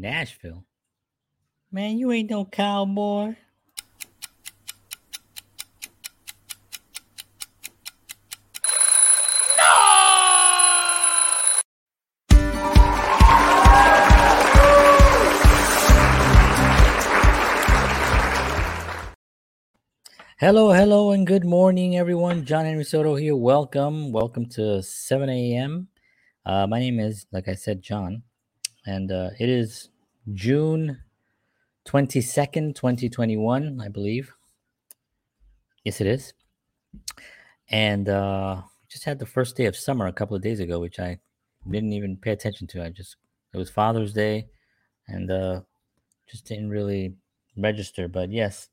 Nashville. Man, you ain't no cowboy. Hello, hello, and good morning, everyone. John Henry Soto here. Welcome, welcome to 7 a.m. Uh, my name is, like I said, John, and uh, it is June 22nd, 2021, I believe. Yes, it is. And uh, just had the first day of summer a couple of days ago, which I didn't even pay attention to. I just, it was Father's Day and uh, just didn't really register. But yes,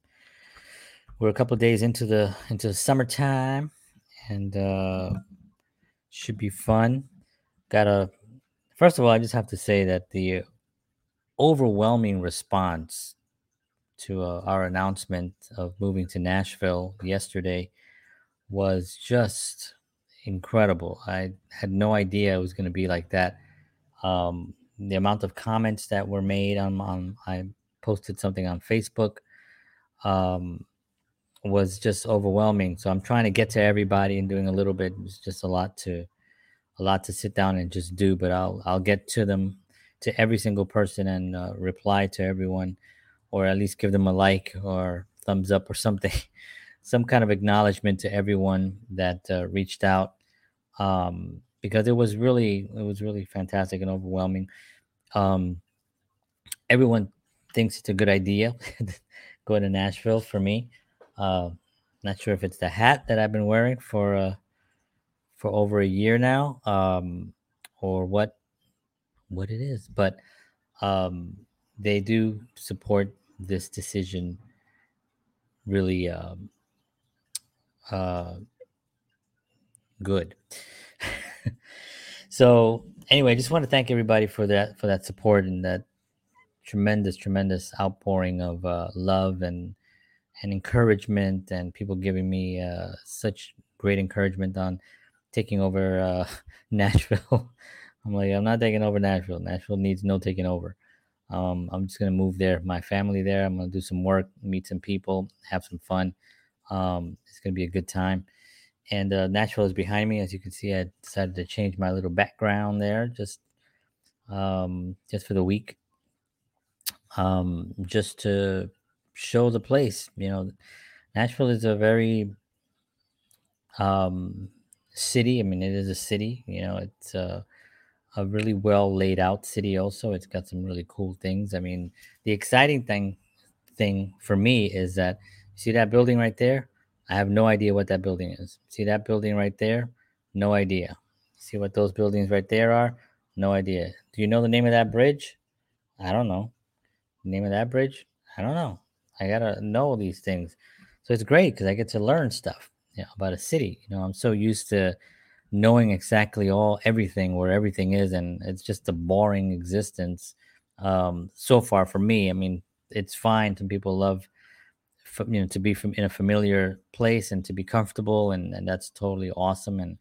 we're a couple of days into the into the summertime and uh should be fun got a first of all i just have to say that the overwhelming response to uh, our announcement of moving to nashville yesterday was just incredible i had no idea it was going to be like that um the amount of comments that were made on, on i posted something on facebook um was just overwhelming. So I'm trying to get to everybody and doing a little bit. It's just a lot to a lot to sit down and just do, but I'll I'll get to them to every single person and uh, reply to everyone or at least give them a like or thumbs up or something some kind of acknowledgement to everyone that uh, reached out um, because it was really it was really fantastic and overwhelming. Um, everyone thinks it's a good idea going to nashville for me. Uh, not sure if it's the hat that I've been wearing for uh, for over a year now, um, or what what it is, but um, they do support this decision really um, uh, good. so anyway, I just want to thank everybody for that for that support and that tremendous, tremendous outpouring of uh, love and and encouragement and people giving me uh, such great encouragement on taking over uh, Nashville. I'm like, I'm not taking over Nashville. Nashville needs no taking over. Um, I'm just gonna move there, my family there. I'm gonna do some work, meet some people, have some fun. Um, it's gonna be a good time. And uh, Nashville is behind me, as you can see. I decided to change my little background there, just um, just for the week, um, just to show the place. You know, Nashville is a very um, city. I mean, it is a city. You know, it's a, a really well laid out city. Also, it's got some really cool things. I mean, the exciting thing thing for me is that see that building right there. I have no idea what that building is. See that building right there? No idea. See what those buildings right there are? No idea. Do you know the name of that bridge? I don't know. The name of that bridge? I don't know. I gotta know these things. So it's great because I get to learn stuff you know, about a city. You know, I'm so used to knowing exactly all everything where everything is, and it's just a boring existence um, so far for me. I mean, it's fine. Some people love, you know, to be from in a familiar place and to be comfortable, and and that's totally awesome. And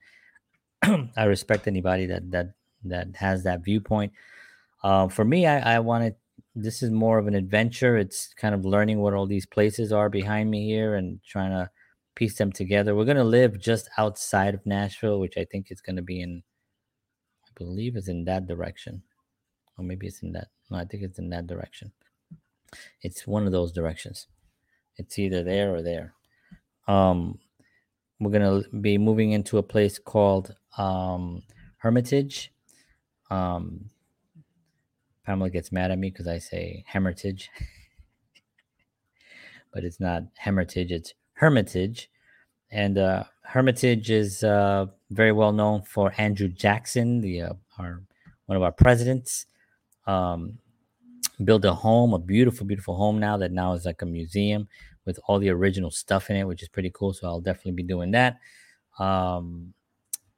I respect anybody that that that has that viewpoint. Uh, for me, I, I wanted this is more of an adventure. It's kind of learning what all these places are behind me here and trying to piece them together. We're going to live just outside of Nashville, which I think is going to be in, I believe is in that direction. Or maybe it's in that. No, I think it's in that direction. It's one of those directions. It's either there or there. Um, we're going to be moving into a place called um, Hermitage. Um, Pamela gets mad at me because I say Hermitage, but it's not Hermitage, it's Hermitage. And uh, Hermitage is uh, very well known for Andrew Jackson, the uh, our one of our presidents. Um, built a home, a beautiful, beautiful home now that now is like a museum with all the original stuff in it, which is pretty cool. So I'll definitely be doing that. Um,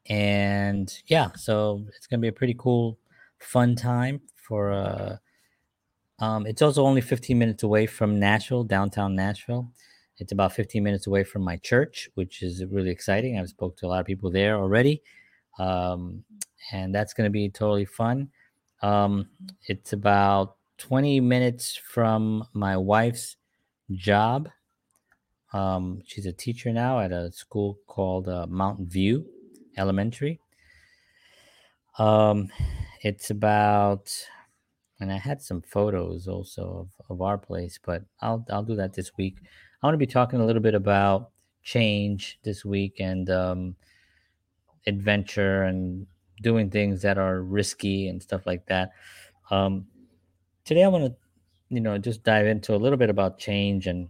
and yeah, so it's gonna be a pretty cool, fun time for uh um it's also only 15 minutes away from Nashville, downtown Nashville. It's about 15 minutes away from my church, which is really exciting. I've spoke to a lot of people there already. Um, and that's going to be totally fun. Um, it's about 20 minutes from my wife's job. Um, she's a teacher now at a school called uh, Mountain View Elementary. Um, it's about, and I had some photos also of, of our place, but I'll I'll do that this week. I want to be talking a little bit about change this week and um, adventure and doing things that are risky and stuff like that. Um, today, I want to, you know, just dive into a little bit about change and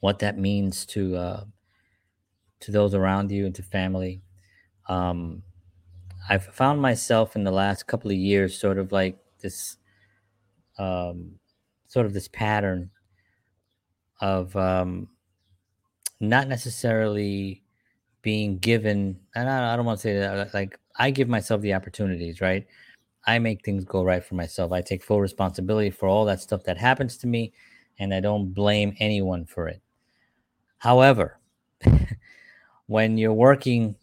what that means to uh, to those around you and to family. Um, I've found myself in the last couple of years, sort of like this, um, sort of this pattern of um, not necessarily being given, and I, I don't want to say that like I give myself the opportunities, right? I make things go right for myself. I take full responsibility for all that stuff that happens to me, and I don't blame anyone for it. However, when you're working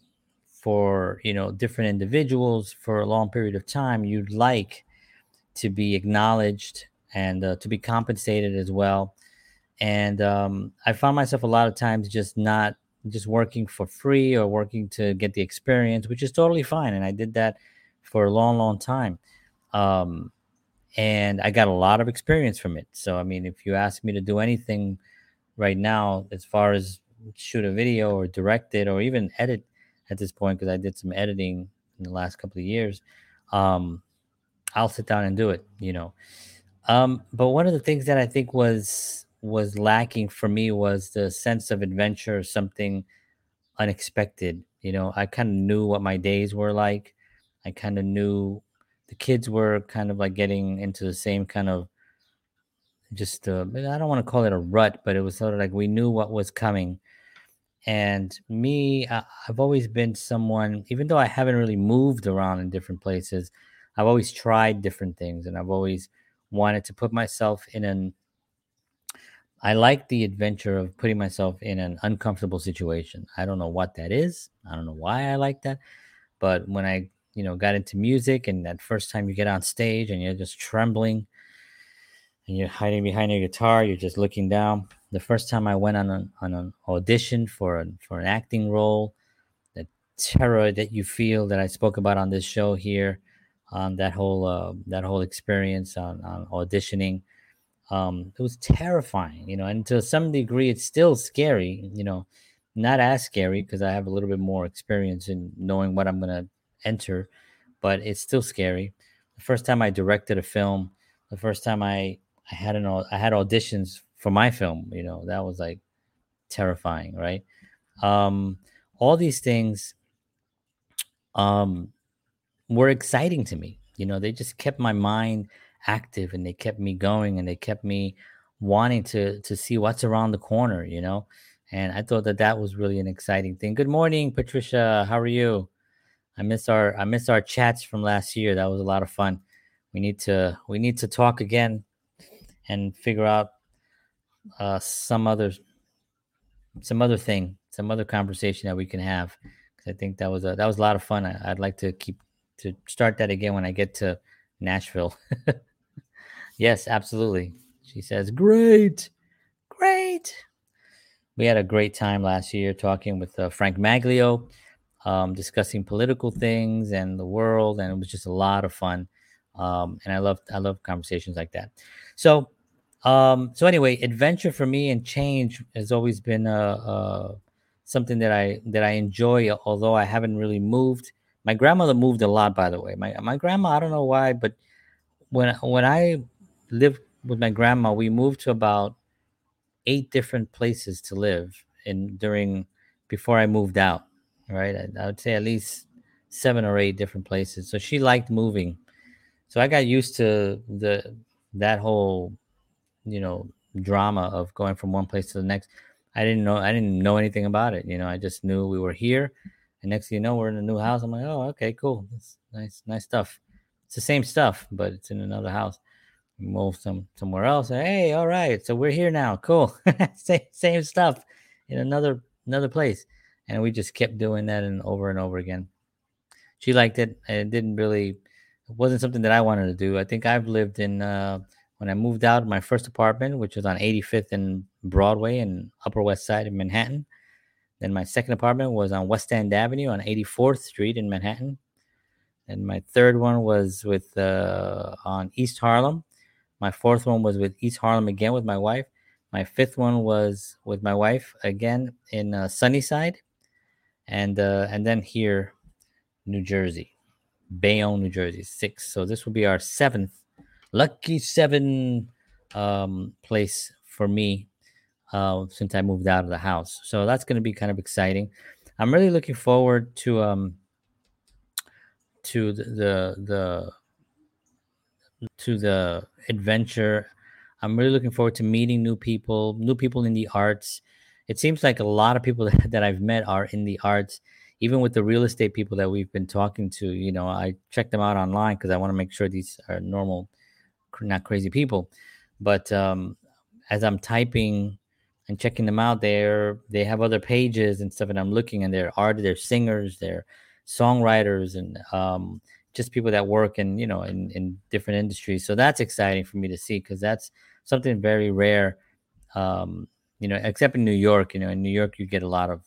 for you know different individuals for a long period of time, you'd like to be acknowledged and uh, to be compensated as well. And um, I found myself a lot of times just not just working for free or working to get the experience, which is totally fine. And I did that for a long, long time. Um, and I got a lot of experience from it. So, I mean, if you ask me to do anything right now, as far as shoot a video or direct it or even edit at this point, because I did some editing in the last couple of years, um, I'll sit down and do it, you know. Um, but one of the things that I think was was lacking for me was the sense of adventure, something unexpected. You know, I kind of knew what my days were like. I kind of knew the kids were kind of like getting into the same kind of just uh, I don't want to call it a rut, but it was sort of like we knew what was coming. And me, I, I've always been someone, even though I haven't really moved around in different places, I've always tried different things, and I've always wanted to put myself in an I like the adventure of putting myself in an uncomfortable situation. I don't know what that is. I don't know why I like that. But when I, you know, got into music and that first time you get on stage and you're just trembling and you're hiding behind your guitar, you're just looking down. The first time I went on an, on an audition for an, for an acting role, the terror that you feel that I spoke about on this show here, on that whole uh, that whole experience on, on auditioning um, it was terrifying, you know, and to some degree, it's still scary, you know, not as scary because I have a little bit more experience in knowing what I'm going to enter, but it's still scary. The first time I directed a film, the first time I, I had an, I had auditions for my film, you know, that was like terrifying, right? Um, all these things, um, were exciting to me. You know, they just kept my mind active and they kept me going and they kept me wanting to to see what's around the corner you know? And i thought that that was really an exciting thing. Good morning patricia. How are you? I miss our i miss our chats from last year. That was a lot of fun. We need to we need to talk again and figure out uh some other some other thing some other conversation that we can have because i think that was a that was a lot of fun. I, i'd like to keep to start that again when i get to nashville Yes, absolutely. She says, Great, great. We had a great time last year talking with uh, Frank Maglio, um, discussing political things and the world, and it was just a lot of fun. Um, and I love I love conversations like that. So, um, so anyway, adventure for me and change has always been uh, uh, something that I that I enjoy. Although I haven't really moved. My grandmother moved a lot, by the way. My my grandma, I don't know why, but when when I lived with my grandma, we moved to about eight different places to live in during before I moved out. Right, I, I would say at least seven or eight different places. So she liked moving. So I got used to the that whole, you know, drama of going from one place to the next. I didn't know I didn't know anything about it. You know, I just knew we were here. And next thing you know, we're in a new house. I'm like, oh, okay, cool. That's nice, nice stuff. It's the same stuff, but it's in another house move some somewhere else. Hey, all right, so we're here now. Cool, same same stuff in another another place, and we just kept doing that and over and over again. She liked it. It didn't really it wasn't something that I wanted to do. I think I've lived in uh, when I moved out my first apartment, which was on 85th and Broadway in Upper West Side of Manhattan. Then my second apartment was on West End Avenue on 84th Street in Manhattan. And my third one was with uh, on East Harlem. My fourth one was with East Harlem again with my wife. My fifth one was with my wife again in uh, Sunnyside, and uh, and then here, New Jersey, Bayonne, New Jersey, six. So this will be our seventh, lucky seven um, place for me uh, since I moved out of the house. So that's going to be kind of exciting. I'm really looking forward to um to the the, the to the adventure. I'm really looking forward to meeting new people, new people in the arts. It seems like a lot of people that, I've met are in the arts, even with the real estate people that we've been talking to. You know, I check them out online because I want to make sure these are normal, not crazy people. But um, as I'm typing and checking them out, there they have other pages and stuff, and I'm looking, and they're art, they're singers, they're songwriters, and um, just people that work in you know in, in different industries. So that's exciting for me to see because that's something very rare um, you know except in new york you know in new york you get a lot of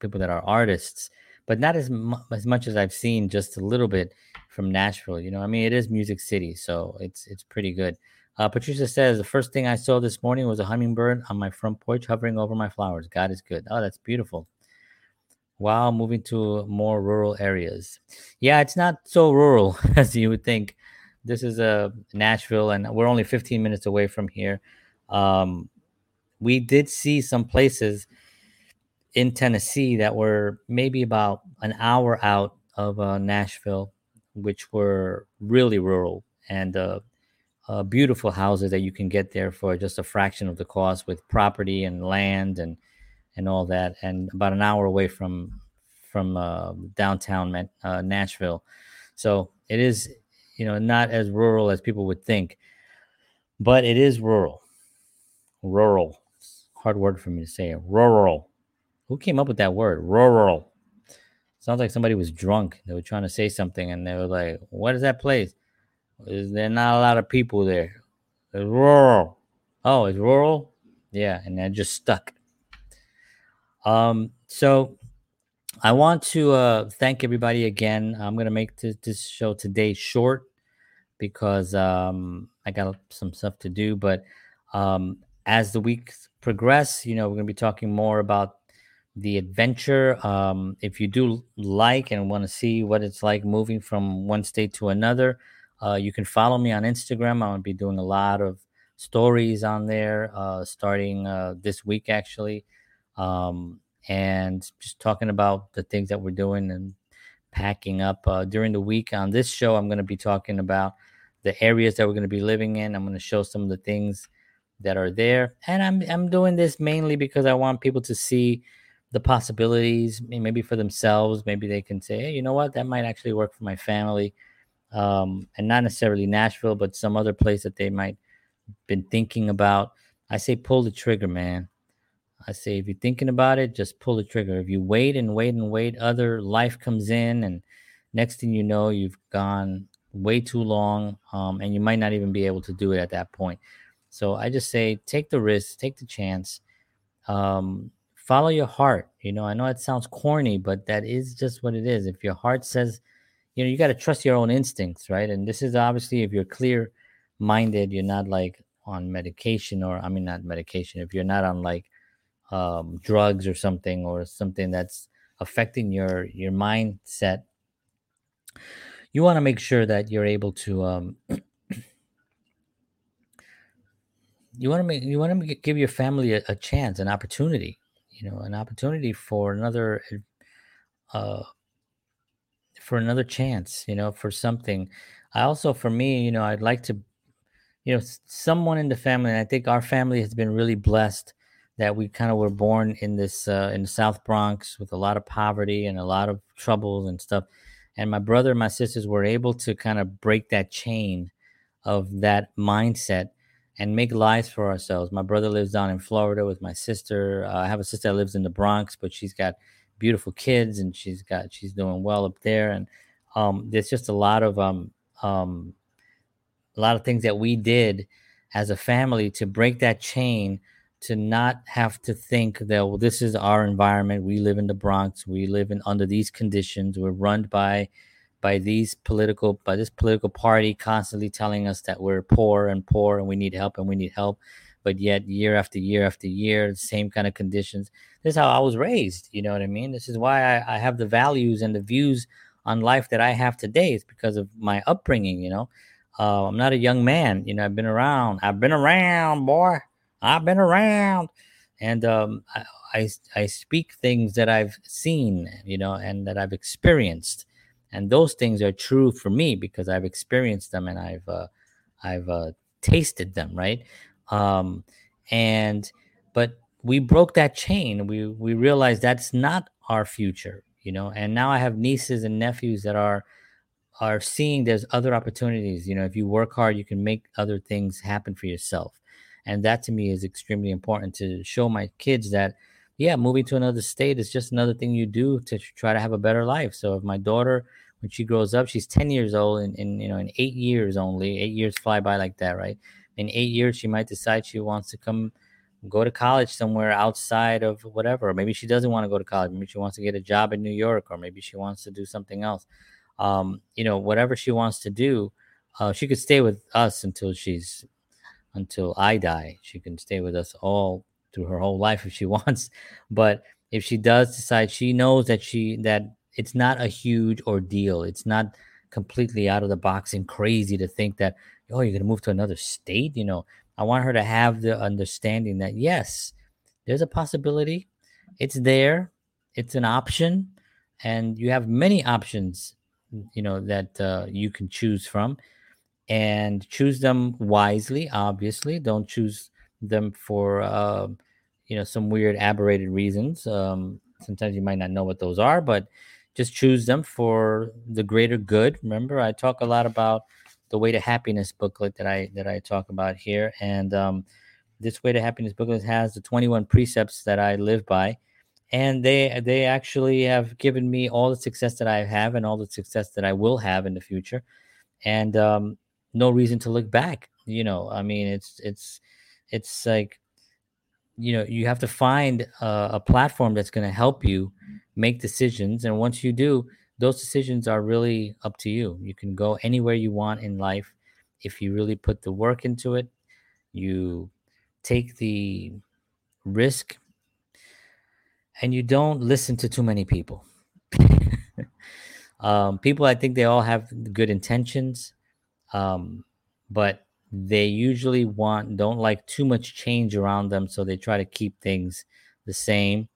people that are artists but not as, mu- as much as i've seen just a little bit from nashville you know i mean it is music city so it's it's pretty good. Uh, patricia says the first thing i saw this morning was a hummingbird on my front porch hovering over my flowers. God is good. Oh that's beautiful while moving to more rural areas. Yeah, it's not so rural as you would think. This is a uh, Nashville, and we're only 15 minutes away from here. Um, we did see some places in Tennessee that were maybe about an hour out of uh, Nashville, which were really rural and uh, uh, beautiful houses that you can get there for just a fraction of the cost with property and land and and all that, and about an hour away from from uh, downtown uh, Nashville. So it is, you know, not as rural as people would think, but it is rural. Rural, hard word for me to say. Rural. Who came up with that word? Rural. Sounds like somebody was drunk. They were trying to say something, and they were like, "What is that place? Is there not a lot of people there?" It's rural. Oh, it's rural. Yeah, and that just stuck. Um, so I want to uh, thank everybody again. I'm going to make this, this, show today short because um, I got some stuff to do. But um, as the weeks progress, you know, we're going to be talking more about the adventure. Um, if you do like and want to see what it's like moving from one state to another, uh, you can follow me on Instagram. To be doing a lot of stories on there uh, starting uh, this week, actually. Um, and just talking about the things that we're doing and packing up uh, during the week. On this show, I'm going to be talking about the areas that we're going to be living in. I'm going to show some of the things that are there, and I'm I'm doing this mainly because I want people to see the possibilities, maybe for themselves. Maybe they can say, hey, you know what, that might actually work for my family, um, and not necessarily Nashville, but some other place that they might been thinking about. I say pull the trigger, man. I say if you're thinking about it, just pull the trigger. If you wait and wait and wait, other life comes in, and next thing you know, you've gone way too long, um, and you might not even be able to do it at that point. So I just say take the risk, take the chance, um, follow your heart. You know, I know it sounds corny, but that is just what it is. If your heart says, you know, you got to trust your own instincts, right? And this is obviously if you're clear minded, you're not like on medication, or I mean, not medication, if you're not on like um, drugs or something or something that's affecting your your mindset you want to make sure that you're able to um, you want to make you want to give your family a, a, chance an opportunity you know an opportunity for another uh for another chance you know for something. I also for me you know i'd like to you know someone in the family and i think our family has been really blessed that we kind of were born in this uh, in the South Bronx with a lot of poverty and a lot of troubles and stuff. And my brother and my sisters were able to kind of break that chain of that mindset and make lives for ourselves. My brother lives down in Florida with my sister. Uh, I have a sister that lives in the Bronx, but she's got beautiful kids and she's got she's doing well up there. And um, there's just a lot of um, um, a lot of things that we did as a family to break that chain to not have to think that well this is our environment. We live in the bronx. We live in under these conditions. We're run by by these political by this political party constantly telling us that we're poor and poor and we need help and we need help. But yet year after year after year the same kind of conditions. This is how i was raised you know what i mean? This is why i, I have the values and the views on life that i have today. It's because of my upbringing you know? Uh, i'm not a young man you know? I've been around i've been around boy i've been around and um, I, I, I speak things that i've seen you know and that i've experienced and those things are true for me because I've experienced them and I've uh, I've uh, tasted them, right? Um, and but we broke that chain. We we realized that's not our future, you know. And now I have nieces and nephews that are are seeing there's other opportunities. You know, if you work hard, you can make other things happen for yourself. And that to me is extremely important to show my kids that yeah, moving to another state is just another thing you do to try to have a better life. So if my daughter, when she grows up, she's 10 years old and in, you know, in eight years only, eight years fly by like that, right? In eight years, she might decide she wants to come go to college somewhere outside of whatever. maybe she doesn't want to go to college. Maybe she wants to get a job in New York, or maybe she wants to do something else. Um, you know, whatever she wants to do, uh, she could stay with us until she's until I die. She can stay with us all through her whole life if she wants. But if she does decide, she knows that she that it's not a huge ordeal. It's not completely out of the box and crazy to think that oh you're gonna move to another state. You know, I want her to have the understanding that yes, there's a possibility. It's there. It's an option, and you have many options. You know that uh, you can choose from, and choose them wisely. Obviously, don't choose them for uh, you know some weird aberrated reasons. Um, sometimes you might not know what those are, but just choose them for the greater good. Remember, I talk a lot about the way to happiness booklet that I that I talk about here, and um, this way to happiness booklet has the 21 precepts that I live by, and they they actually have given me all the success that I have and all the success that I will have in the future, and um, no reason to look back. You know, I mean, it's it's it's like you know you have to find a, a platform that's going to help you make decisions and once you do those decisions are really up to you you can go anywhere you want in life if you really put the work into it you take the risk and you don't listen to too many people um, people i think they all have good intentions um, but they usually want don't like too much change around them so they try to keep things the same.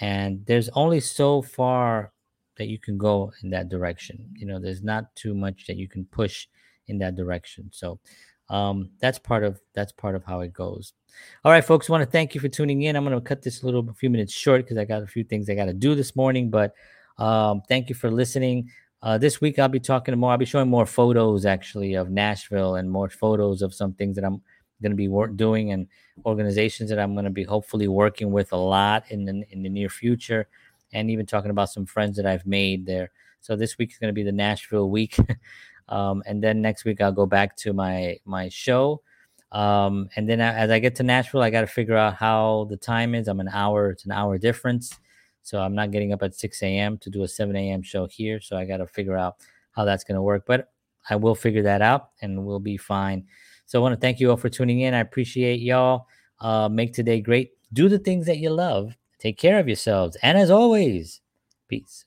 And there's only so far that you can go in that direction. You know there's not too much that you can push in that direction. So um, that's part of that's part of how it goes. All right folks want to thank you for tuning in. I'm going to cut this a little a few minutes short because i got a few things i got to do this morning but um, thank you for listening uh, this week I'll be talking more. I'll be showing more photos actually of Nashville and more photos of some things that I'm going to be work, doing and organizations that I'm going to be hopefully working with a lot in the in the near future, and even talking about some friends that I've made there. So this week is going to be the Nashville week, um, and then next week I'll go back to my my show. Um, and then as I get to Nashville, I got to figure out how the time is. I'm an hour; it's an hour difference. So I'm not getting up at 6 a.m. to do a 7 a.m. show here. So I got to figure out how that's going to work. But I will figure that out and we'll be fine. So I want to thank you all for tuning in. I appreciate y'all. Uh, make today great. Do the things that you love. Take care of yourselves. And as always, peace.